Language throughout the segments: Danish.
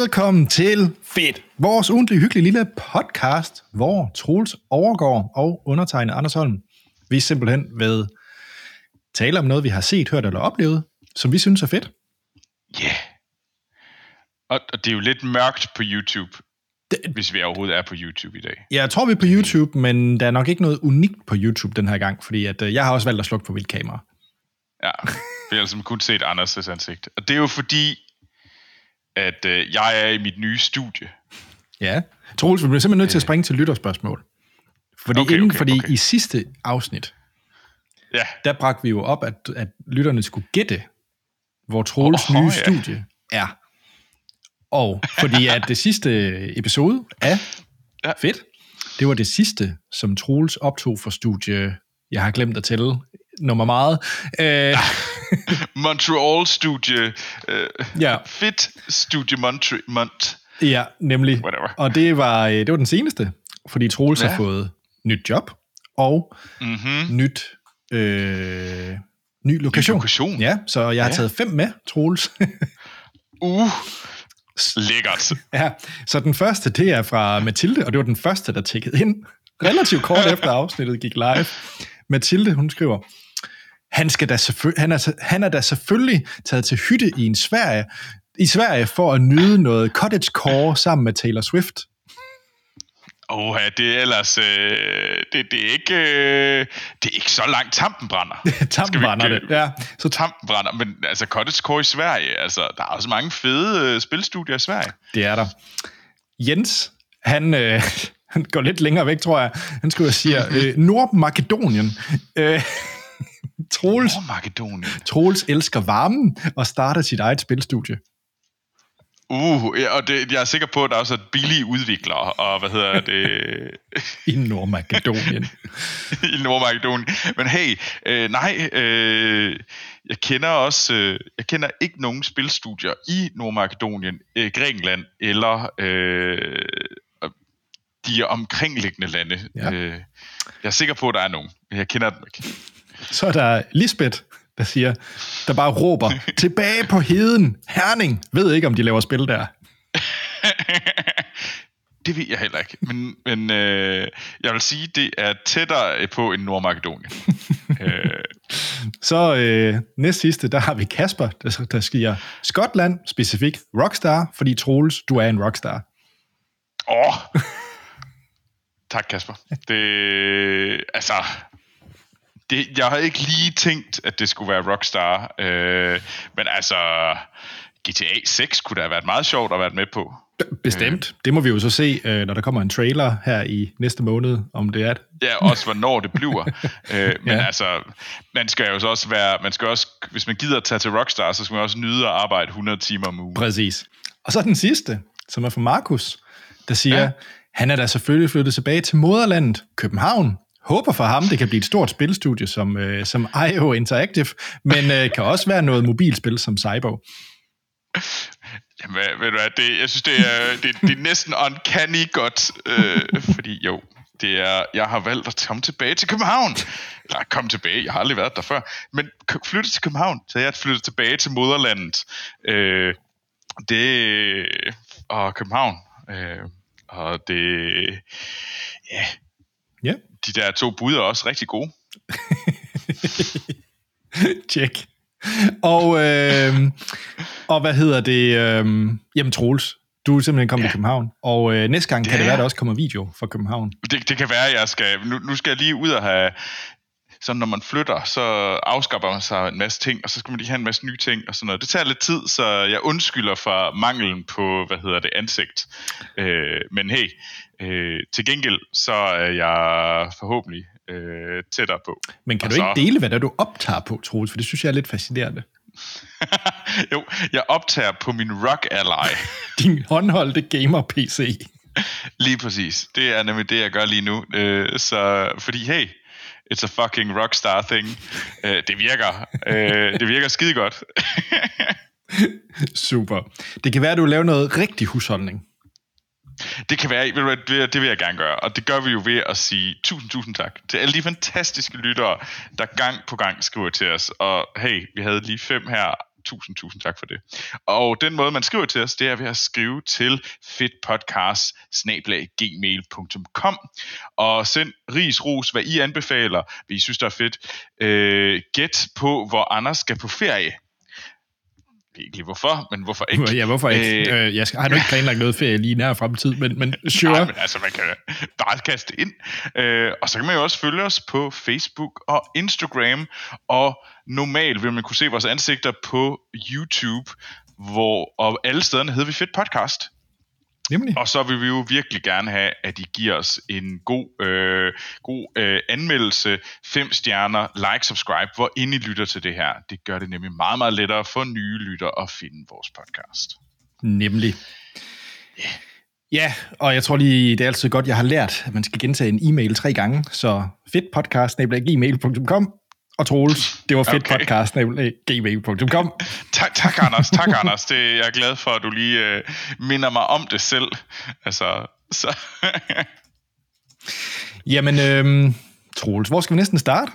Velkommen til Fedt, vores ugentlige hyggelige lille podcast, hvor Troels overgår og undertegnet Anders Holm. Vi simpelthen ved tale om noget, vi har set, hørt eller oplevet, som vi synes er fedt. Ja. Yeah. Og, og det er jo lidt mørkt på YouTube, Det- hvis vi overhovedet er på YouTube i dag. Jeg tror, vi er på YouTube, men der er nok ikke noget unikt på YouTube den her gang, fordi at, øh, jeg har også valgt at slukke for vildkamera. Ja, vi har altså kun set Anders' ansigt. Og det er jo fordi, at øh, jeg er i mit nye studie. Ja. Troels, vi bliver simpelthen nødt til at springe til lytterspørgsmål. Fordi, Okay, inden, okay, fordi okay. i sidste afsnit, Ja, der bragte vi jo op, at, at lytterne skulle gætte, hvor Troels Åh, nye ja. studie er. Og fordi at det sidste episode af Ja. Fedt, det var det sidste, som Troels optog for studie, jeg har glemt at tælle nummer meget. Øh, Montreal studie. Øh, ja, Fit studie Montre- Mont. ja, nemlig. Whatever. Og det var, øh, det var den seneste, fordi Troels ja. har fået nyt job og Mm-hmm. nyt, øh, ny lokation. lokation. Ja, så jeg har Ja. taget fem med, Troels. Uh, lækkert. ja, så den første, det er fra Mathilde, og det var den første, der tækkede ind relativt kort efter afsnittet gik live. Mathilde, hun skriver, han, skal da han, er, han er da selvfølgelig taget til hytte i en Sverige, i Sverige for at nyde noget cottagecore sammen med Taylor Swift. Åh, det er ellers... Øh, det, det, er ikke, øh, det er ikke så langt tampen brænder. Tampen brænder det. Ja, Så tampen brænder, men altså Cottagecore i Sverige, altså der er også mange fede øh, spilstudier i Sverige. det er der. Jens, han, øh, han går lidt længere væk, tror jeg. Han skriver og siger, øh, Nordmakedonien. Øh, Troels, Åh, Makedonien. Troels elsker varmen og starter sit eget spilstudie. Uh, ja, og det, jeg er sikker på, at der også er billige udviklere, og hvad hedder det, I Nordmakedonien. i Nordmakedonien. Men hey, øh, nej, øh, jeg kender også, øh, jeg kender ikke nogen spilstudier i Nordmakedonien, øh, Grækenland eller øh, de omkringliggende lande. Ja. Øh, jeg er sikker på, at der er nogen, men jeg kender dem ikke. Så er der Lisbeth, der siger, der bare råber, tilbage på heden, Herning. Ved ikke, om de laver spil der. Det ved jeg heller ikke, men, men øh, jeg vil sige, det er tættere på end Nordmakedonien. øh, Så øh, næst sidste, der har vi Kasper, der, der siger, Skotland, specifikt Rockstar, fordi Troels, du er en rockstar. åh. Tak, Kasper. Det, altså, det, jeg har ikke lige tænkt, at det skulle være Rockstar, øh, men altså, GTA 6 kunne da have været meget sjovt at være med på. Bestemt. Det må vi jo så se, øh, når der kommer en trailer her i næste måned, om det er det. Ja, også hvornår det bliver. øh, men Ja. altså, man skal jo så også være, man skal også, hvis man gider at tage til Rockstar, så skal man også nyde at arbejde 100 timer om ugen. Præcis. Og så den sidste, som er fra Markus, der siger. Ja. han er da selvfølgelig flyttet tilbage til moderlandet, København. Håber for ham, det kan blive et stort spilstudie som, øh, som IO Interactive, men øh, kan også være noget mobilspil som Cyber. Jamen, ved du hvad, det, jeg synes, det er, det, det er næsten uncanny godt, øh, fordi jo, det er, jeg har valgt at komme tilbage til København. Eller komme tilbage, jeg har aldrig været der før. Men flytte til København, så jeg er flyttet tilbage til moderlandet. Øh, det, og København, øh, og det, ja, Ja, de der to bud er også rigtig gode. tjek. Og, øh, og hvad hedder det? Øh, jamen Troels, du er simpelthen kommet ja. Til København, og øh, næste gang kan Det det er være, jeg. der også kommer video fra København. Det, det kan være, at jeg skal, nu, nu skal jeg lige ud og have, så når man flytter, så afskaffer man sig en masse ting, og så skal man lige have en masse nye ting og sådan noget. Det tager lidt tid, så jeg undskylder for manglen på, hvad hedder det, ansigt. Øh, men hey, øh, til gengæld, så er jeg forhåbentlig øh, tættere på. Men kan Og du så- ikke dele, hvad der du optager på, Troels? For det synes jeg er lidt fascinerende. jo, jeg optager på min Rock Ally. Din håndholdte gamer-PC. Lige præcis. Det er nemlig det, jeg gør lige nu. Øh, så, fordi hey, it's a fucking rockstar thing. Øh, det virker. Øh, det virker skide godt. Super. Det kan være, at du laver noget rigtig husholdning. Det kan være, det vil jeg gerne gøre, og det gør vi jo ved at sige tusind, tusind tak til alle de fantastiske lyttere, der gang på gang skriver til os, og hey, vi havde lige fem her tusind, tusind tak for det. Og den måde, man skriver til os, det er ved at skrive til fedtpodcast og send ris, ros, hvad I anbefaler, hvad I synes, der er fedt. Øh, gæt på, hvor Anders skal på ferie ved ikke lige hvorfor, men hvorfor ikke? Ja, hvorfor ikke? Øh, øh jeg har nu ikke planlagt noget ferie lige nær fremtid, men, men sure. Nej, men altså, man kan bare kaste ind. Øh, og så kan man jo også følge os på Facebook og Instagram, og normalt vil man kunne se vores ansigter på YouTube, hvor, og alle stederne hedder vi Fedt Podcast. Nemlig. Og så vil vi jo virkelig gerne have, at I giver os en god, øh, god øh, anmeldelse, fem stjerner, like, subscribe, hvor ind I lytter til det her. Det gør det nemlig meget, meget lettere for nye lytter at finde vores podcast. Nemlig. Yeah. Ja, og jeg tror lige, det er altid godt, jeg har lært, at man skal gentage en e-mail tre gange, så fedtpodcast.gmail.com og Troels. Det var fedt okay. podcast, gmail.com. Tak, tak, Anders. Tak, Anders. Det, jeg er glad for, at du lige øh, minder mig om det selv. Altså, så. Jamen, øh, Troels, hvor skal vi næsten starte?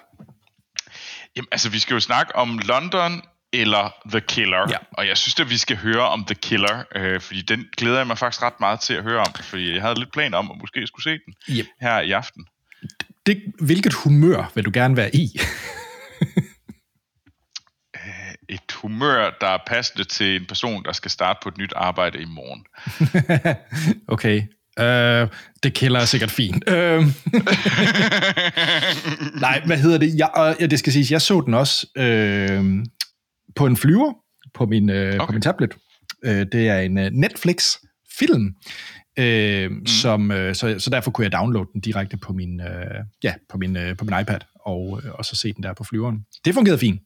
Jamen, altså, vi skal jo snakke om London eller The Killer. Ja. Og jeg synes at vi skal høre om The Killer, øh, fordi den glæder jeg mig faktisk ret meget til at høre om, fordi jeg havde lidt planer om, at måske skulle se den yep. her i aften. Det, hvilket humør vil du gerne være i? et humør, der er passende til en person, der skal starte på et nyt arbejde i morgen. okay. Uh, det kælder er sikkert fint. Uh, nej, hvad hedder det? Jeg, uh, det skal siges, jeg så den også uh, på en flyver på min, uh, okay. på min tablet. Uh, det er en uh, Netflix-film, uh, mm. som, uh, så, så derfor kunne jeg downloade den direkte på min, uh, ja, på min, uh, på min iPad og, uh, og så se den der på flyveren. Det fungerede fint.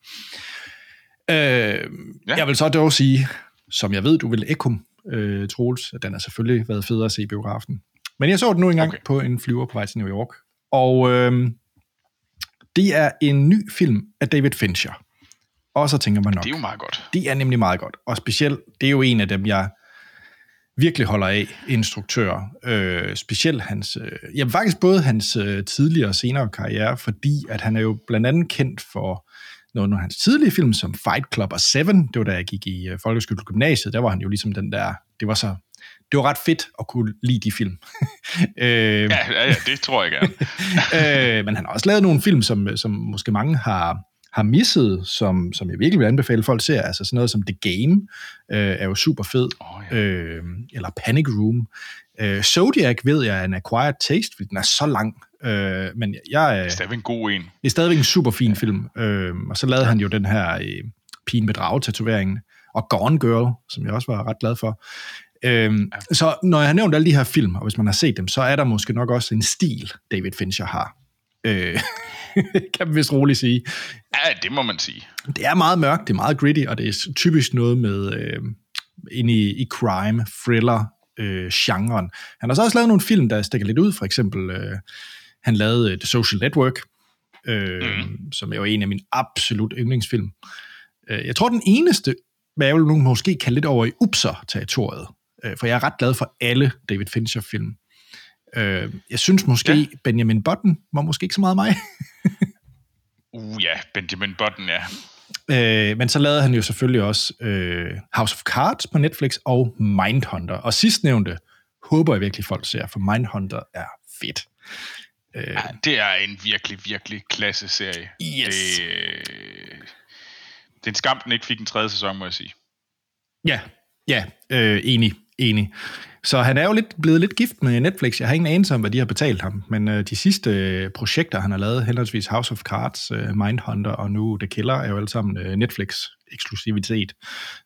Øh, ja. Jeg vil så dog sige, som jeg ved, du vil ekko, øh, Troels, at den har selvfølgelig været federe at se i biografen. Men jeg så den nu engang okay. på en flyver på vej til New York. Og øh, det er en ny film af David Fincher. Og så tænker man nok... Det er jo meget godt. Det er nemlig meget godt. Og specielt, det er jo en af dem, jeg virkelig holder af, instruktør. Øh, specielt hans... Øh, ja, faktisk både hans øh, tidligere og senere karriere, fordi at han er jo blandt andet kendt for nogle af hans tidlige film, som Fight Club og Seven, det var da jeg gik i uh, folkeskole gymnasiet, der var han jo ligesom den der, det var så, det var ret fedt at kunne lide de film. øh, ja, ja, ja, det tror jeg gerne. øh, men han har også lavet nogle film, som, som måske mange har, har misset, som, som jeg virkelig vil anbefale folk ser, altså sådan noget som The Game, øh, er jo super fed, oh, ja. øh, eller Panic Room. Øh, Zodiac ved jeg er en acquired taste, fordi den er så lang, Øh, men jeg, det er stadigvæk en god en. Det er stadigvæk en super fin film. Øh, og så lavede han jo den her øh, pigen med dragetatoveringen, og Gone Girl, som jeg også var ret glad for. Øh, ja. Så når jeg har nævnt alle de her film, og hvis man har set dem, så er der måske nok også en stil, David Fincher har. Øh, kan man vist roligt sige. Ja, det må man sige. Det er meget mørkt, det er meget gritty, og det er typisk noget med øh, ind i, i crime, thriller, øh, genren. Han har så også lavet nogle film, der stikker lidt ud, for eksempel øh, han lavede The Social Network, øh, mm. som er jo en af mine absolut yndlingsfilm. Øh, jeg tror, den eneste, hvad jeg vil nu måske kalde lidt over i Upser-territoriet, øh, for jeg er ret glad for alle David Fincher-film. Øh, jeg synes måske, ja. Benjamin Button var måske ikke så meget mig. uh ja, Benjamin Button, ja. Øh, men så lavede han jo selvfølgelig også øh, House of Cards på Netflix og Mindhunter. Og sidstnævnte håber jeg virkelig folk ser, for Mindhunter er fedt. Øh, ja, det er en virkelig, virkelig klasse serie. Yes. Det, det er en skam, den ikke fik en tredje sæson, må jeg sige. Ja, ja, øh, enig, enig. Så han er jo lidt, blevet lidt gift med Netflix. Jeg har ingen anelse om, hvad de har betalt ham, men øh, de sidste øh, projekter, han har lavet, henholdsvis House of Cards, øh, Mindhunter og nu The Killer, er jo alle sammen øh, Netflix-eksklusivitet.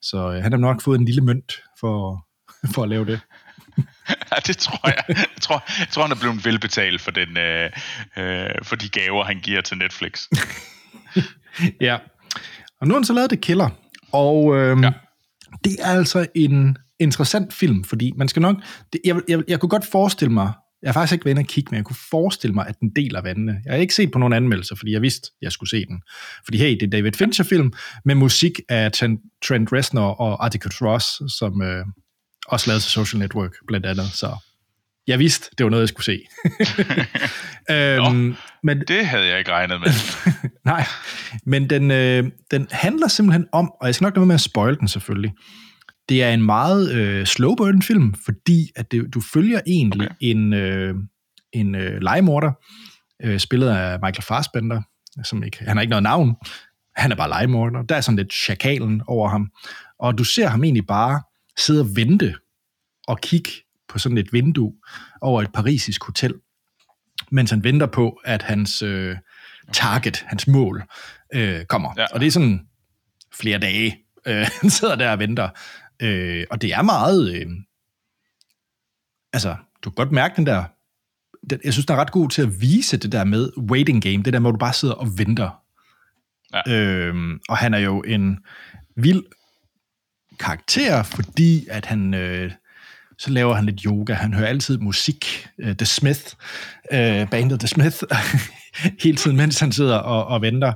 Så øh, han har nok fået en lille mønt for, for at lave det. ja, det tror jeg. Jeg tror, jeg tror han er blevet velbetalt for, den, øh, øh, for de gaver, han giver til Netflix. ja. Og nu har han så lavet The Killer, og øh, ja. det er altså en interessant film, fordi man skal nok... Det, jeg, jeg, jeg kunne godt forestille mig, jeg har faktisk ikke været inde og kigge, men jeg kunne forestille mig, at den deler vandene. Jeg har ikke set på nogen anmeldelser, fordi jeg vidste, at jeg skulle se den. Fordi hey, det er David Fincher-film med musik af Trent Reznor og Atticus Ross, som, øh, også lavet til Social Network, blandt andet. Så jeg vidste, det var noget, jeg skulle se. øhm, Nå, men, det havde jeg ikke regnet med. nej, Men den, øh, den handler simpelthen om, og jeg skal nok lade være med at spoil den selvfølgelig, det er en meget øh, slow burn film, fordi at det, du følger egentlig okay. en, øh, en øh, legemorder, øh, spillet af Michael Fassbender, som ikke, han har ikke noget navn, han er bare legemorder. Der er sådan lidt chakalen over ham. Og du ser ham egentlig bare sidde og vente og kigge på sådan et vindue over et parisisk hotel, mens han venter på, at hans øh, target, hans mål, øh, kommer. Ja. Og det er sådan flere dage, øh, han sidder der og venter. Øh, og det er meget... Øh, altså, du kan godt mærke den der... Den, jeg synes, den er ret god til at vise det der med waiting game, det der, hvor du bare sidder og venter. Ja. Øh, og han er jo en vild karakter, fordi at han... Øh, så laver han lidt yoga. Han hører altid musik. Uh, The Smith, uh, bandet The Smith, hele tiden, mens han sidder og, og venter.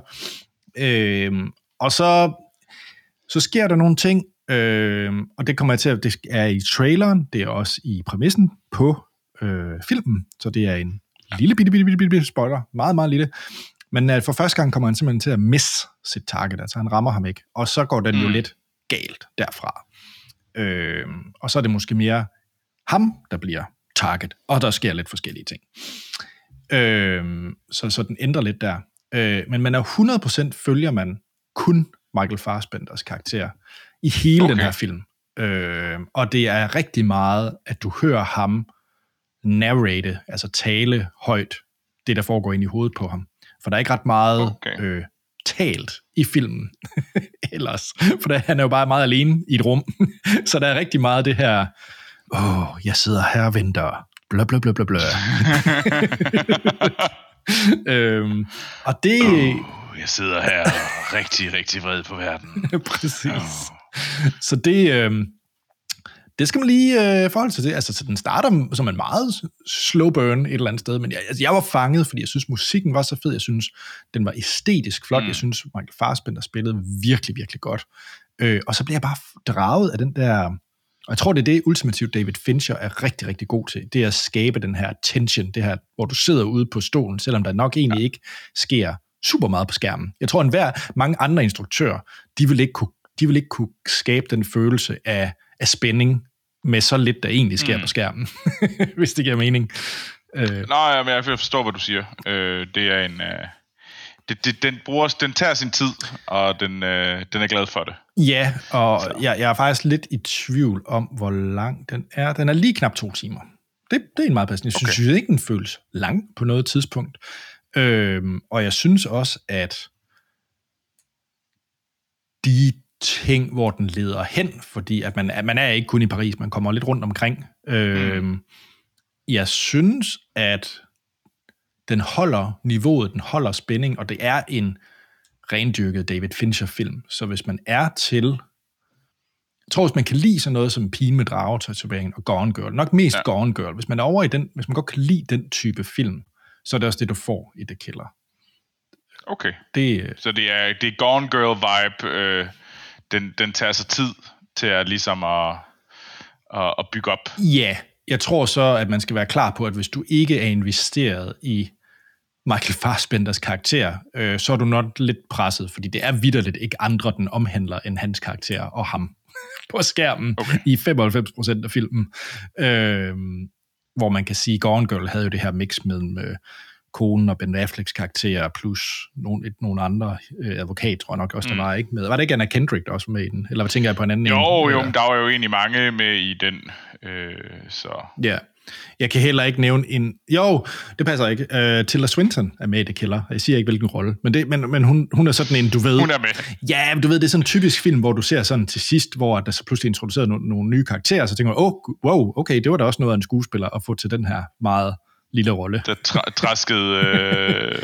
Uh, og så, så sker der nogle ting, uh, og det kommer jeg til at, det er i traileren, det er også i præmissen på uh, filmen, så det er en lille bitte, bitte, bitte, bitte spoiler, meget, meget lille. Men uh, for første gang kommer han simpelthen til at misse sit target, altså han rammer ham ikke. Og så går den mm. jo lidt galt derfra. Øh, og så er det måske mere ham, der bliver target, og der sker lidt forskellige ting. Øh, så, så den ændrer lidt der. Øh, men man er 100% følger man kun Michael Fassbenders karakter i hele okay. den her film. Øh, og det er rigtig meget, at du hører ham narrate, altså tale højt, det der foregår ind i hovedet på ham. For der er ikke ret meget okay. øh, talt i filmen ellers. For der, han er jo bare meget alene i et rum. så der er rigtig meget det her, åh, oh, jeg sidder her og venter. Blø, blø, blø, blø, blø. øhm, og det... Oh, jeg sidder her rigtig, rigtig vred på verden. Præcis. Oh. Så det, øhm, det skal man lige øh, forholde sig til. Altså, så den starter som en meget slow burn et eller andet sted, men jeg, altså, jeg var fanget, fordi jeg synes, musikken var så fed. Jeg synes, den var æstetisk flot. Mm. Jeg synes, Michael Fassbender spillede virkelig, virkelig godt. Øh, og så bliver jeg bare draget af den der... Og jeg tror, det er det ultimativt David Fincher er rigtig, rigtig god til. Det er at skabe den her tension, det her, hvor du sidder ude på stolen, selvom der nok egentlig ja. ikke sker super meget på skærmen. Jeg tror, at hver, mange andre instruktører, de vil ikke kunne, de vil ikke kunne skabe den følelse af, af spænding med så lidt, der egentlig sker mm. på skærmen, hvis det giver mening. Øh. Nej, men jeg forstår, hvad du siger. Øh, det er en... Øh, det, det, den, bruger, den tager sin tid, og den, øh, den er glad for det. Ja, og jeg, jeg er faktisk lidt i tvivl om, hvor lang den er. Den er lige knap to timer. Det, det er en meget passende. Jeg synes, okay. ikke, den føles lang på noget tidspunkt. Øhm, og jeg synes også, at de ting, hvor den leder hen, fordi at man, at man er ikke kun i Paris, man kommer lidt rundt omkring. Øh, mm. Jeg synes, at den holder niveauet, den holder spænding, og det er en rendyrket David Fincher-film. Så hvis man er til... Jeg tror, hvis man kan lide sådan noget som Pigen med dragetatoveringen og Gone Girl, nok mest ja. Gone Girl, hvis man er over i den, hvis man godt kan lide den type film, så er det også det, du får i The Killer. Okay. Det, øh, så det er, det er Gone Girl-vibe, øh, den, den tager sig tid til at ligesom at, at, at bygge op. Ja, jeg tror så, at man skal være klar på, at hvis du ikke er investeret i Michael Fassbenders karakter, øh, så er du nok lidt presset, fordi det er vidderligt ikke andre, den omhandler, end hans karakter og ham på skærmen okay. i 95% af filmen. Øh, hvor man kan sige, at Gone Girl havde jo det her mix mellem øh, konen og Ben Afflecks karakter, plus nogle, et, nogle andre øh, advokat, tror jeg nok også, der mm. var ikke med. Var det ikke Anna Kendrick, der også med i den? Eller hvad tænker jeg på en anden? Jo, en? jo, men der var jo egentlig mange med i den, øh, så... Ja, jeg kan heller ikke nævne en... Jo, det passer ikke. Uh, Tilda Swinton er med i The Killer. Jeg siger ikke, hvilken rolle. Men, det, men, men hun, hun er sådan en, du ved... Hun er med. Ja, du ved, det er sådan en typisk film, hvor du ser sådan til sidst, hvor der så pludselig introduceret nogle, nogle nye karakterer, så tænker åh, oh, wow, okay, det var da også noget af en skuespiller at få til den her meget lille rolle. Der tra- træskede øh,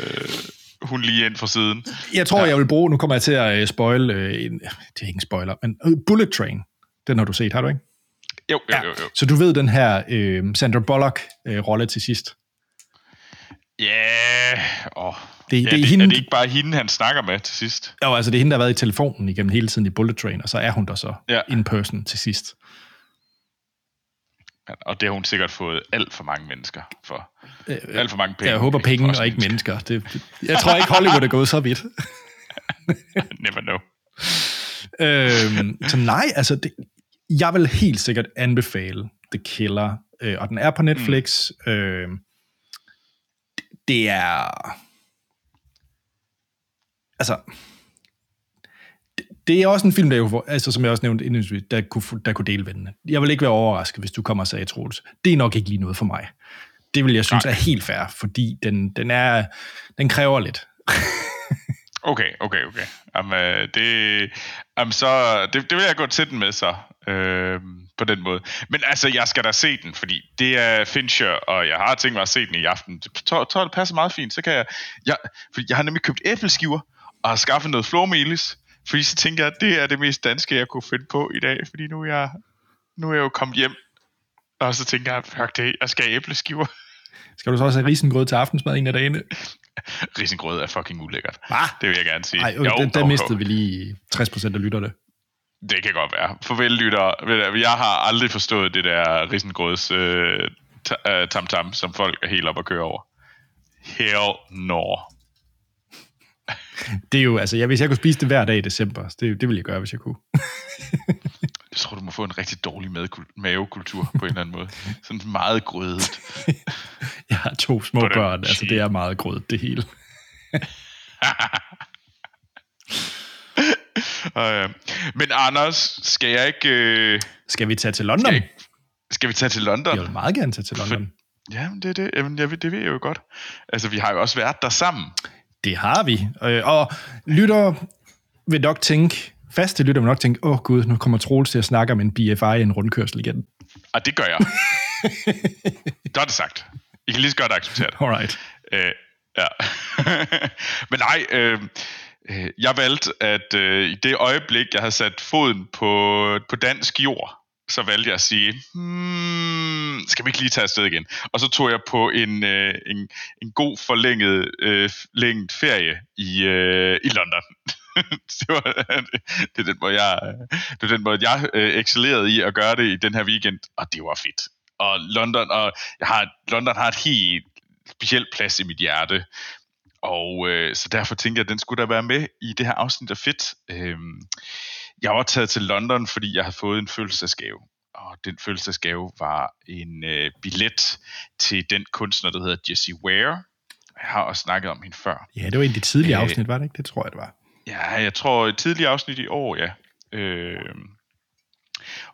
hun lige ind fra siden. Jeg tror, ja. jeg vil bruge, nu kommer jeg til at uh, spoil, uh, en, det er ikke en spoiler, men uh, Bullet Train, den har du set, har du ikke? Jo, jo, jo. jo. Ja. Så du ved den her uh, Sandra Bullock-rolle uh, til sidst? Ja, yeah. oh. det, ja, det, er, hende, er det ikke bare hende, han snakker med til sidst? Jo, altså det er hende, der har været i telefonen igennem hele tiden i Bullet Train, og så er hun der så ja. in person til sidst. Og det har hun sikkert fået alt for mange mennesker for. Øh, alt for mange penge. Jeg håber penge og ikke mennesker. Det, jeg tror ikke, Hollywood er gået så vidt. Never know. øhm, så nej, altså, det, jeg vil helt sikkert anbefale The Killer, øh, og den er på Netflix. Mm. Øh, det er... Altså, det, det er også en film, der jo, altså, som jeg også nævnte indledningsvis, der kunne, der kunne dele vendene. Jeg vil ikke være overrasket, hvis du kommer og sagde, Troels, det er nok ikke lige noget for mig. Det vil jeg synes Nej. er helt fair, fordi den, den, er, den kræver lidt. Okay, okay, okay. Jamen, det, jamen så, det, det vil jeg gå til den med så, øh, på den måde. Men altså, jeg skal da se den, fordi det er Fincher, og jeg har tænkt mig at se den i aften. Tror, tror, det passer meget fint. Så kan jeg, jeg, fordi jeg har nemlig købt æbleskiver, og har skaffet noget flormelis, fordi så tænker jeg, at det er det mest danske, jeg kunne finde på i dag, fordi nu er jeg, nu er jeg jo kommet hjem, og så tænker jeg, fuck det, jeg skal have æbleskiver. Skal du så også have risengrød til aftensmad en af dagene? risengrød er fucking ulækkert. Hva? Det vil jeg gerne sige. Ej, okay, jo, der, der mistede vi lige 60% af lytterne. Det kan godt være. Farvel lytter. Jeg har aldrig forstået det der risengrøds øh, øh, tam-tam, som folk er helt op at køre over. Hell no. Det er jo, altså, jeg, hvis jeg kunne spise det hver dag i december, det, det ville jeg gøre, hvis jeg kunne. jeg tror, du må få en rigtig dårlig mavekultur på en eller anden måde. Sådan meget grødet. jeg har to små børn, altså det er meget grødet det hele. uh, men Anders, skal jeg ikke... Uh... Skal vi tage til London? Skal, skal vi tage til London? Jeg vil meget gerne tage til London. For, ja, det er det. Jamen, jeg, det ved jeg jo godt. Altså, vi har jo også været der sammen. Det har vi. Øh, og lytter vil nok tænke, faste lytter vil nok tænke, åh oh, gud, nu kommer Troels til at snakke om en BFI i en rundkørsel igen. Og det gør jeg. det sagt. I kan lige så godt acceptere det. Alright. Øh, ja. Men nej, øh, øh, jeg valgte, at øh, i det øjeblik, jeg havde sat foden på, på dansk jord, så valgte jeg at sige, hmm, skal vi ikke lige tage afsted igen? Og så tog jeg på en, øh, en, en god forlænget øh, længt ferie i, øh, i London. det, var, det, er den måde, jeg, øh, det er den måde, jeg øh, excellerede i at gøre det i den her weekend, og det var fedt. Og London, og jeg har, London har et helt specielt plads i mit hjerte. Og øh, så derfor tænkte jeg, at den skulle da være med i det her afsnit af Fedt. Øh, jeg var taget til London, fordi jeg havde fået en fødselsdagsgave. Og den fødselsdagsgave var en øh, billet til den kunstner, der hedder Jessie Ware. Jeg har også snakket om hende før. Ja, det var en af de tidlige øh, afsnit, var det ikke? Det tror jeg, det var. Ja, jeg tror et tidligt afsnit i år, ja. Øh,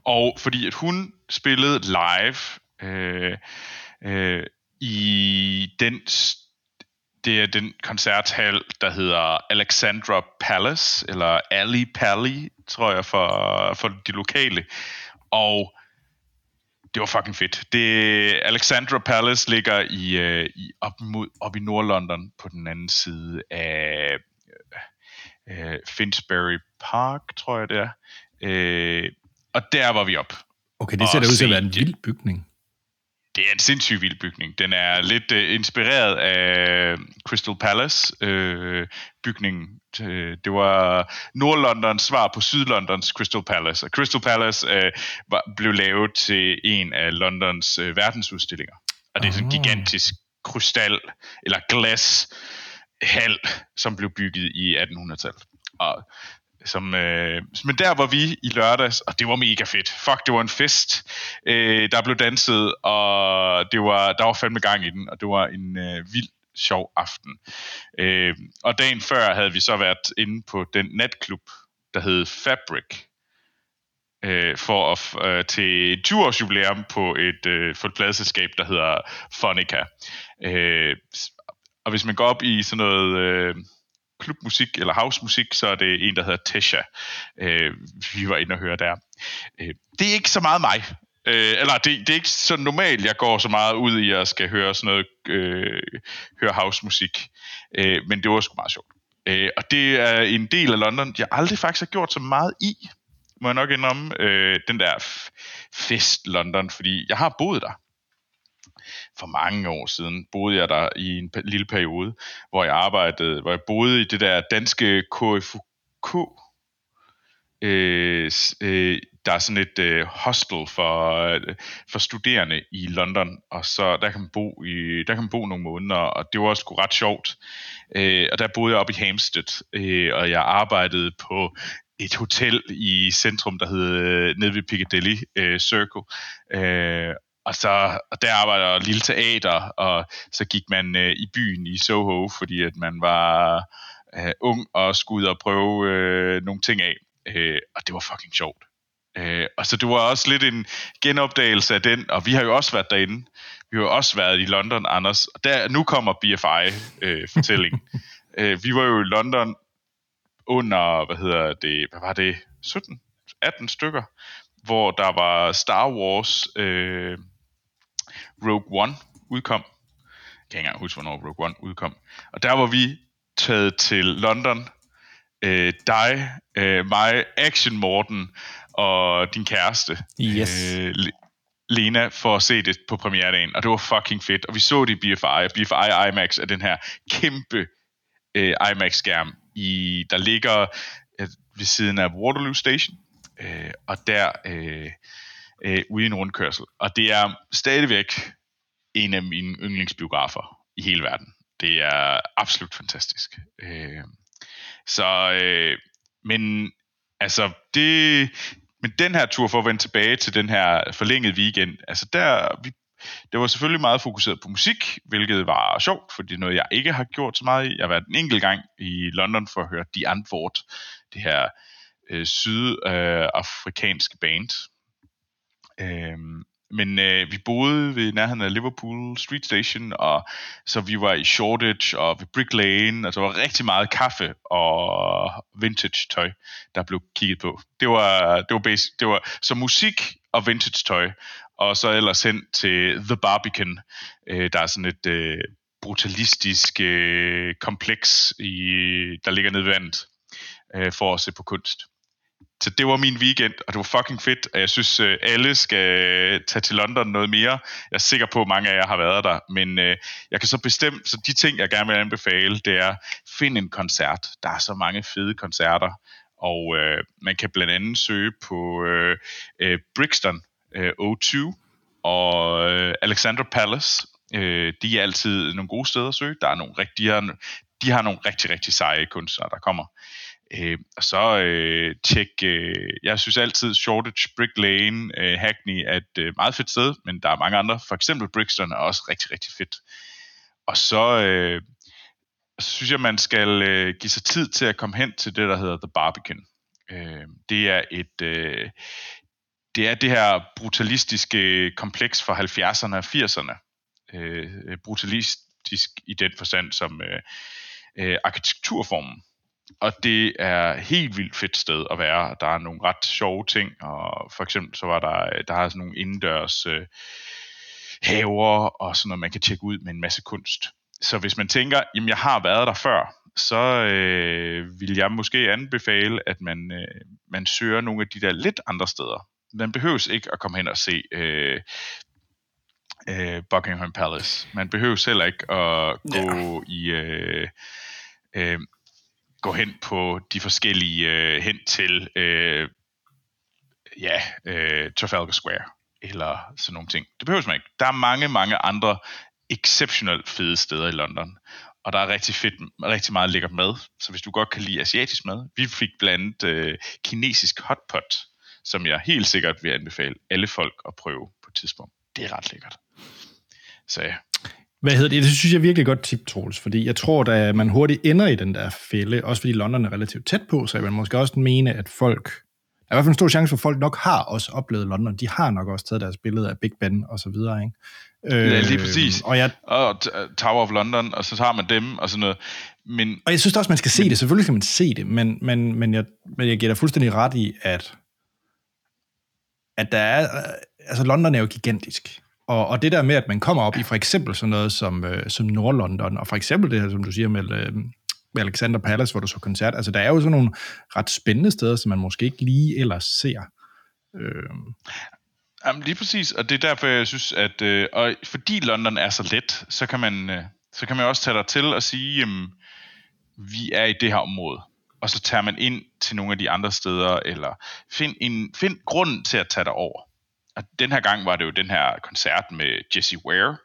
og fordi at hun spillede live øh, øh, i den det er den koncerthal, der hedder Alexandra Palace, eller Ali Pally, tror jeg, for, for de lokale. Og det var fucking fedt. Det, Alexandra Palace ligger i, øh, i op, mod, op i Nordlondon på den anden side af øh, Finsbury Park, tror jeg det er. Øh, og der var vi op. Okay, det ser da ud til at være en vild bygning. Det er en sindssygt vild bygning. Den er lidt uh, inspireret af Crystal Palace uh, bygningen. Uh, det var Nordlondons svar på Sydlondons Crystal Palace. Og Crystal Palace uh, var, blev lavet til en af Londons uh, verdensudstillinger. Og det er sådan en ah. gigantisk krystal eller glas hal, som blev bygget i 1800-tallet. Og som, øh, men der var vi i lørdags, og det var mega fedt. Fuck, det var en fest. Øh, der blev danset, og det var, der var fandme gang i den, og det var en øh, vild sjov aften. Øh, og dagen før havde vi så været inde på den natklub, der hed Fabric, øh, for at, øh, til 20-års jubilæum på et, øh, for et pladselskab, der hedder Fonica. Øh, og hvis man går op i sådan noget... Øh, klubmusik eller housemusik, så er det en, der hedder Tesha. Øh, vi var inde og høre der. Øh, det er ikke så meget mig. Øh, eller det, det er ikke så normalt, jeg går så meget ud i at skal høre sådan noget, øh, høre housemusik. Øh, men det var sgu meget sjovt. Øh, og det er en del af London, jeg aldrig faktisk har gjort så meget i, må jeg nok indrømme, øh, den der fest London, fordi jeg har boet der for mange år siden boede jeg der i en lille periode, hvor jeg arbejdede, hvor jeg boede i det der danske KFUK, øh, øh, der er sådan et øh, hostel for, øh, for studerende i London, og så der kan man bo i, der kan man bo nogle måneder, og det var også ret sjovt. Øh, og der boede jeg op i Hampstead, øh, og jeg arbejdede på et hotel i centrum, der hed øh, nede ved Piccadilly øh, Circle. Øh, og så og der arbejder lille teater, og så gik man øh, i byen i Soho, fordi at man var øh, ung og skulle ud og prøve øh, nogle ting af. Øh, og det var fucking sjovt. Øh, og så det var også lidt en genopdagelse af den, og vi har jo også været derinde. Vi har jo også været i London, Anders. Og der, nu kommer BFI-fortællingen. Øh, øh, vi var jo i London under, hvad hedder det, hvad var det, 17, 18 stykker, hvor der var Star Wars øh, Rogue One udkom. Jeg kan ikke engang huske, hvornår Rogue One udkom. Og der var vi taget til London. Øh, dig, øh, mig, Action Morten og din kæreste. Yes. Øh, Lena for at se det på premieredagen, og det var fucking fedt. Og vi så det i BFI, BFI IMAX er den her kæmpe øh, IMAX-skærm, i, der ligger øh, ved siden af Waterloo Station, øh, og der øh, øh, ude i en rundkørsel. Og det er stadigvæk en af mine yndlingsbiografer i hele verden. Det er absolut fantastisk. Øh, så, øh, men altså, det, men den her tur for at vende tilbage til den her forlængede weekend, altså der, vi, det var selvfølgelig meget fokuseret på musik, hvilket var sjovt, fordi det er noget, jeg ikke har gjort så meget i. Jeg har været en enkelt gang i London for at høre The Antwoord, det her øh, sydafrikanske øh, band. Øhm, men øh, vi boede ved nærheden af Liverpool Street Station, og så vi var i Shoreditch og ved Brick Lane, og der var rigtig meget kaffe og vintage tøj, der blev kigget på. Det var, det var, basic, det var så musik og vintage tøj, og så ellers hen til The Barbican, øh, der er sådan et øh, brutalistisk øh, kompleks, i, der ligger nede ved vandet, øh, for at se på kunst. Så det var min weekend, og det var fucking fedt, og jeg synes, øh, alle skal tage til London noget mere. Jeg er sikker på, at mange af jer har været der, men øh, jeg kan så bestemme, så de ting, jeg gerne vil anbefale, det er, find en koncert. Der er så mange fede koncerter, og øh, man kan blandt andet søge på øh, øh, Brixton øh, O2 og øh, Alexander Palace. Øh, de er altid nogle gode steder at søge. Der er nogle rigtig, de har, de har nogle rigtig, rigtig seje kunstnere, der kommer. Øh, og så øh, tjek, øh, jeg synes altid Shoreditch, Brick Lane, øh, Hackney er et øh, meget fedt sted, men der er mange andre. For eksempel Brixton er også rigtig, rigtig fedt. Og så, øh, synes jeg, man skal øh, give sig tid til at komme hen til det, der hedder The Barbican. Øh, det er et... Øh, det er det her brutalistiske kompleks fra 70'erne og 80'erne. Øh, brutalistisk i den forstand som øh, øh, arkitekturformen og det er helt vildt fedt sted at være. Der er nogle ret sjove ting, og for eksempel så var der, der har sådan nogle indendørs øh, haver og sådan noget, man kan tjekke ud med en masse kunst. Så hvis man tænker, jamen jeg har været der før, så øh, vil jeg måske anbefale, at man, øh, man søger nogle af de der lidt andre steder. Man behøves ikke at komme hen og se øh, øh, Buckingham Palace. Man behøver heller ikke at gå ja. i... Øh, øh, gå hen på de forskellige, øh, hen til, øh, ja, øh, Trafalgar Square, eller sådan nogle ting. Det behøver man ikke. Der er mange, mange andre exceptionelt fede steder i London, og der er rigtig fedt, rigtig meget lækker mad, så hvis du godt kan lide asiatisk mad, vi fik blandt øh, kinesisk hotpot, som jeg helt sikkert vil anbefale alle folk at prøve på et tidspunkt. Det er ret lækkert. Så ja, hvad hedder det? Det synes jeg virkelig godt tip, Troels, fordi jeg tror, at man hurtigt ender i den der fælde, også fordi London er relativt tæt på, så man måske også mene, at folk, der er i hvert fald en stor chance for, at folk nok har også oplevet London. De har nok også taget deres billeder af Big Ben og så videre, ikke? Ja, lige øh, præcis. Og, jeg, og Tower of London, og så har man dem og sådan noget. Men, og jeg synes også, man skal se det. Selvfølgelig skal man se det, men, men, men, jeg, men jeg giver dig fuldstændig ret i, at, at der er, altså London er jo gigantisk. Og, og det der med, at man kommer op i for eksempel sådan noget som, øh, som Nordlondon, og for eksempel det her, som du siger med, øh, med Alexander Palace, hvor du så koncert, altså der er jo sådan nogle ret spændende steder, som man måske ikke lige ellers ser. Øh. Jamen lige præcis, og det er derfor, jeg synes, at øh, og fordi London er så let, så kan man, øh, så kan man også tage dig til og sige, øh, vi er i det her område. og så tager man ind til nogle af de andre steder, eller find, en, find grund til at tage dig over. Og den her gang var det jo den her koncert med Jesse Ware.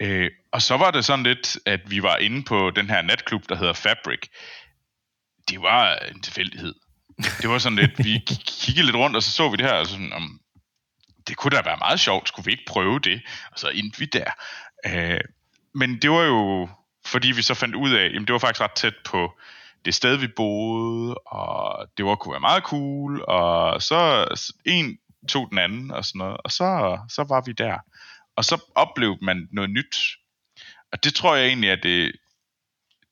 Øh, og så var det sådan lidt, at vi var inde på den her natklub, der hedder Fabric. Det var en tilfældighed. Det var sådan lidt, vi kiggede lidt rundt, og så så vi det her, og sådan, om, det kunne da være meget sjovt, skulle vi ikke prøve det? Og så endte vi der. Øh, men det var jo, fordi vi så fandt ud af, jamen det var faktisk ret tæt på det sted, vi boede, og det var kunne være meget cool, og så en tog den anden, og sådan noget, og så, så var vi der. Og så oplevede man noget nyt. Og det tror jeg egentlig at det,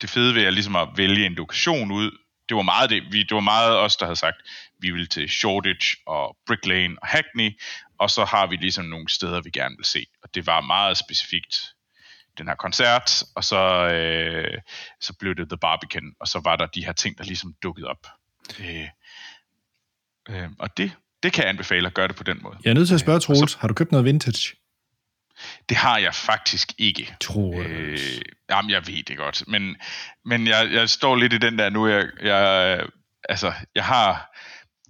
det fede ved at, ligesom at vælge en lokation ud. Det var meget det, vi, det var meget os, der havde sagt, vi vil til Shoreditch og Brick Lane og Hackney, og så har vi ligesom nogle steder, vi gerne vil se. Og det var meget specifikt den her koncert, og så, øh, så blev det The Barbican, og så var der de her ting, der ligesom dukkede op. Øh, øh, og det, det kan jeg anbefale at gøre det på den måde. Jeg er nødt til at spørge, Troels, så, har du købt noget vintage? Det har jeg faktisk ikke. Troels. Øh, jamen, jeg ved det godt, men, men jeg, jeg står lidt i den der nu, jeg, jeg, altså, jeg har,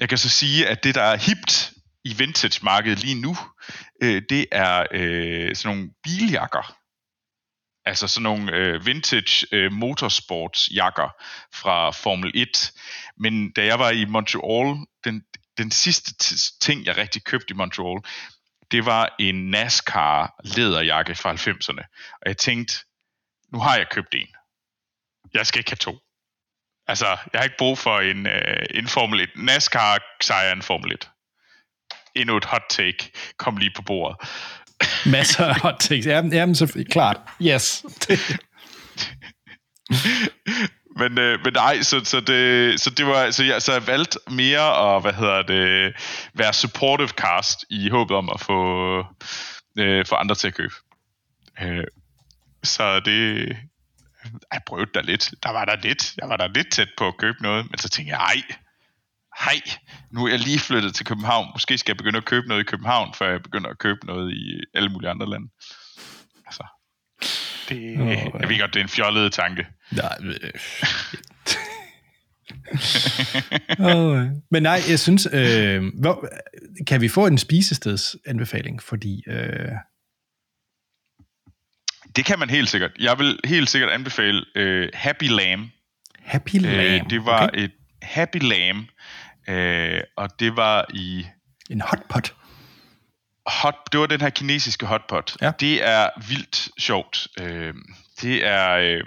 jeg kan så sige, at det, der er hipt i vintage-markedet lige nu, øh, det er øh, sådan nogle biljakker. Altså sådan nogle øh, vintage øh, motorsportsjakker fra Formel 1. Men da jeg var i Montreal, den, den sidste ting, jeg rigtig købte i Montreal, det var en NASCAR læderjakke fra 90'erne. Og jeg tænkte, nu har jeg købt en. Jeg skal ikke have to. Altså, jeg har ikke brug for en, øh, en Formel 1. NASCAR sejrer en Formel 1. Endnu et hot take kom lige på bordet. Masser af hot takes. Jamen, jamen så klart. Yes. men, øh, men nej, så, så, det, så det var, så jeg, så jeg valgte mere at, hvad hedder det, være supportive cast i håbet om at få, øh, få andre til at købe. Øh, så det, jeg prøvede da lidt. Der var der lidt. Jeg var der lidt tæt på at købe noget, men så tænkte jeg, ej, hej, nu er jeg lige flyttet til København. Måske skal jeg begynde at købe noget i København, før jeg begynder at købe noget i alle mulige andre lande. Altså, det, oh, ja. jeg ved godt, det er en fjollet tanke. Nej, oh, men nej, jeg synes, øh, hvor, kan vi få en spisesteds anbefaling, fordi... Øh... Det kan man helt sikkert. Jeg vil helt sikkert anbefale øh, Happy Lamb. Happy Lamb? Øh, det var okay. et Happy Lamb, øh, og det var i... En hotpot? Hot, det var den her kinesiske hotpot. Ja. Det er vildt sjovt. Øh, det er... Øh,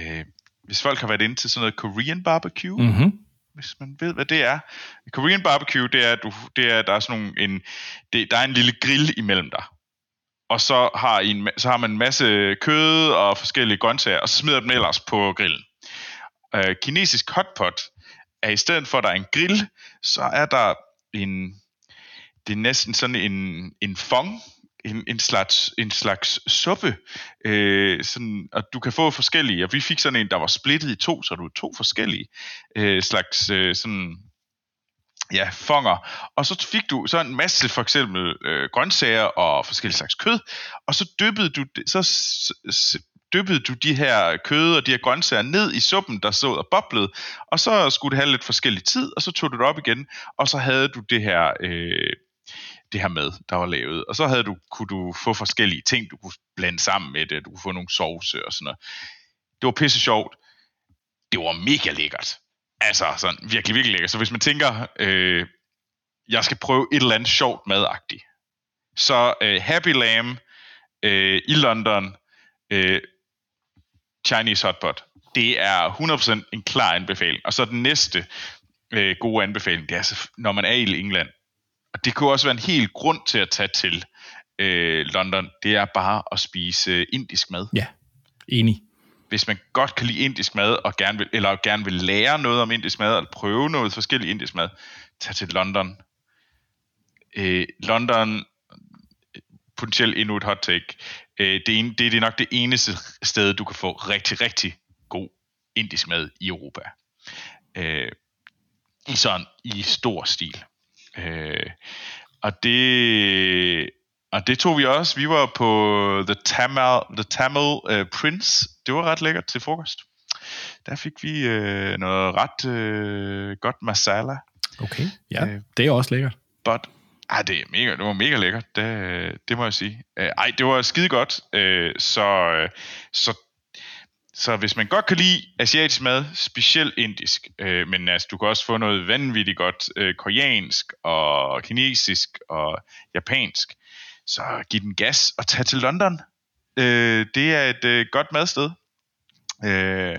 øh, hvis folk har været inde til sådan noget Korean barbecue, mm-hmm. hvis man ved, hvad det er. Korean barbecue, det er, du, det er der er sådan nogle, en, det, der er en lille grill imellem dig. Og så har, en, så har man en masse kød og forskellige grøntsager, og så smider dem ellers på grillen. Øh, kinesisk hotpot er i stedet for, at der er en grill, så er der en, det er næsten sådan en, en fong, en, en, slags, en slags suppe, øh, sådan, og du kan få forskellige, og vi fik sådan en, der var splittet i to, så du to forskellige øh, slags øh, sådan, ja, fonger, og så fik du så en masse for eksempel øh, grøntsager og forskellige slags kød, og så dyppede du, så dyppede du de her kød og de her grøntsager ned i suppen, der så og boblede, og så skulle det have lidt forskellig tid, og så tog du det op igen, og så havde du det her, øh, det her med, der var lavet. Og så havde du, kunne du få forskellige ting, du kunne blande sammen med det, du kunne få nogle sovse og sådan noget. Det var pisse sjovt. Det var mega lækkert. Altså, sådan virkelig, virkelig lækkert. Så hvis man tænker, øh, jeg skal prøve et eller andet sjovt madagtigt, så øh, Happy Lamb øh, i London, øh, Chinese Hotpot. Det er 100% en klar anbefaling. Og så den næste øh, gode anbefaling, det er når man er i England. Og det kunne også være en helt grund til at tage til øh, London. Det er bare at spise øh, indisk mad. Ja, enig. Hvis man godt kan lide indisk mad, og gerne vil, eller gerne vil lære noget om indisk mad, eller prøve noget forskelligt indisk mad, tag til London. Øh, London potentielt endnu et hot take. Øh, det, det, det er nok det eneste sted, du kan få rigtig, rigtig god indisk mad i Europa. Øh, I sådan, i stor stil. Øh, og det, og det tog vi også. Vi var på The Tamil, The Tamil uh, Prince. Det var ret lækkert til frokost. der fik vi øh, noget ret øh, godt masala. Okay, ja, Øh. det er også lækkert. But, ah, det, er mega, det var mega lækkert, det, det må jeg sige. Øh, ej, det var skide godt, øh, så, øh, så, så hvis man godt kan lide asiatisk mad, specielt indisk, øh, men altså, du kan også få noget vanvittigt godt øh, koreansk og kinesisk og japansk, så giv den gas og tag til London. Øh, det er et øh, godt madsted. Øh,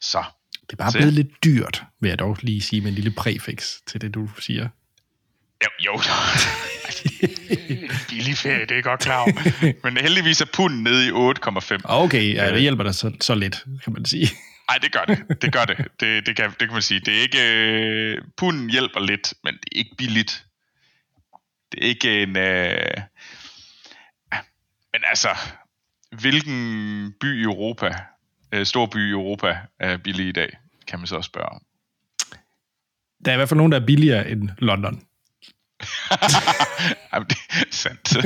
så Det er bare Se. blevet lidt dyrt, vil jeg dog lige sige med en lille præfix til det, du siger. Jo, jo. Billig ferie, det er godt klar over. Men heldigvis er punden nede i 8,5. Okay, ja, Øh. det hjælper dig så, så lidt, kan man sige. Nej, det gør det. Det gør det. Det, det, kan, det kan man sige. Det er ikke... Øh, punden hjælper lidt, men det er ikke billigt. Det er ikke en... Øh, men altså, hvilken by i Europa, øh, stor by i Europa, er billig i dag, kan man så spørge om. Der er i hvert fald nogen, der er billigere end London. Jamen, det er sandt.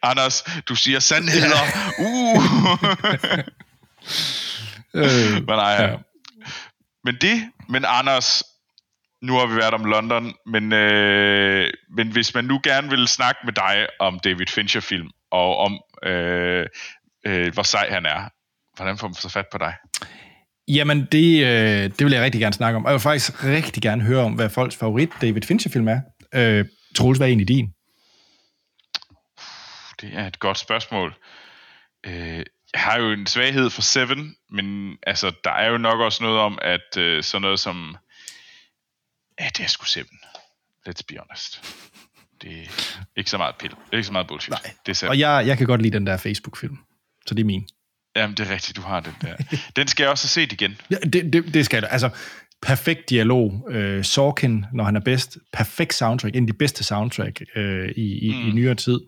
Anders, du siger sandheder. Uh. Øh, men, nej, Ja. men det, men Anders, nu har vi været om London, men, øh, men hvis man nu gerne vil snakke med dig om David Fincher-film, og om øh, øh, hvor sej han er, hvordan får man så fat på dig? Jamen, det, øh, det vil jeg rigtig gerne snakke om. Og jeg vil faktisk rigtig gerne høre om, hvad folks favorit David Fincher-film er. Øh, Troels, hvad er egentlig din? Det er et godt spørgsmål. Øh, jeg har jo en svaghed for Seven, men altså, der er jo nok også noget om, at øh, sådan noget som... Ja, det er sgu Seven. Let's be honest. Det er ikke så meget pil. Det er ikke så meget bullshit. Nej. Det er Seven. Og jeg, jeg kan godt lide den der Facebook-film. Så det er min. Jamen, det er rigtigt, du har den der. Den skal jeg også have set igen. Ja, det, det, det skal det. Altså, perfekt dialog. Øh, Sorkin, når han er bedst. Perfekt soundtrack. En af de bedste soundtrack øh, i, i, mm. i nyere tid.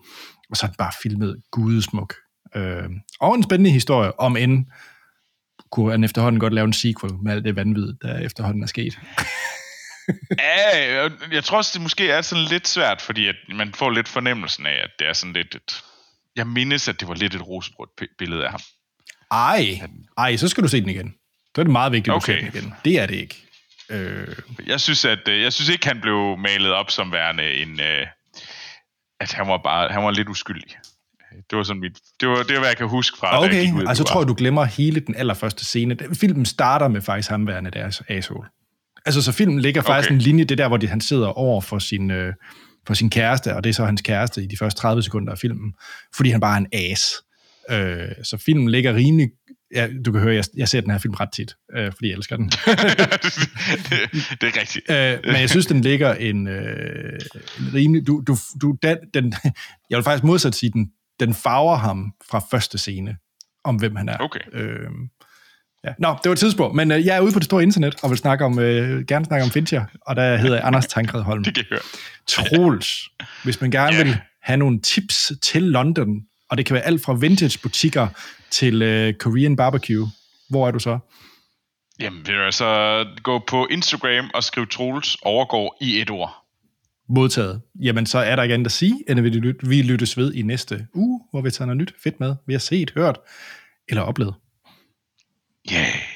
Og så er den bare filmet gudesmuk. Øh, og en spændende historie, om end kunne han efterhånden godt lave en sequel med alt det vanvid, der efterhånden er sket. Ja, jeg- jeg tror også, det måske er sådan lidt svært, fordi at man får lidt fornemmelsen af, at det er sådan lidt et... Jeg mindes, at det var lidt et rosebrødt pi- billede af ham. Ej, ej, så skal du se den igen. Så er det meget vigtigt, at du Okay. ser den igen. Det er det ikke. Øh, Jeg synes, at øh, jeg synes ikke, han blev malet op som værende en... Øh, at han var bare han var lidt uskyldig. Det var sådan mit, det var, det var, hvad jeg kan huske fra, da jeg okay, gik ud. altså Det tror jeg, du glemmer hele den allerførste scene. Filmen starter med faktisk ham værende deres asshole. Altså, så filmen ligger faktisk Okay. en linje, det der, hvor de, han sidder over for sin, øh, for sin kæreste, og det er så hans kæreste i de første 30 sekunder af filmen, fordi han bare er en as. Øh, så filmen ligger rimelig... Ja, du kan høre, jeg, jeg ser den her film ret tit, øh, fordi jeg elsker den. det, det er rigtigt. øh, men jeg synes, den ligger en, øh, en rimelig... Du, du, du, den, den, jeg vil faktisk modsat sige, den, den farver ham fra første scene, om hvem han er. Okay. Øh, ja. Nå, det var et tidspunkt, men øh, jeg er ude på det store internet, og vil snakke om, øh, gerne snakke om Fincher, og der hedder jeg Anders Tankred Holm. Det kan jeg høre. Troels, hvis man gerne Ja. vil have nogle tips til London, og det kan være alt fra vintage-butikker til øh, Korean barbecue, hvor er du så? Jamen, vil du altså gå på Instagram og skrive Troels overgår i et ord. Modtaget. Jamen, så er der ikke andet at sige, end at vi lyttes ved i næste uge, hvor vi tager noget nyt fedt med, vi har set, hørt eller oplevet. Yeah.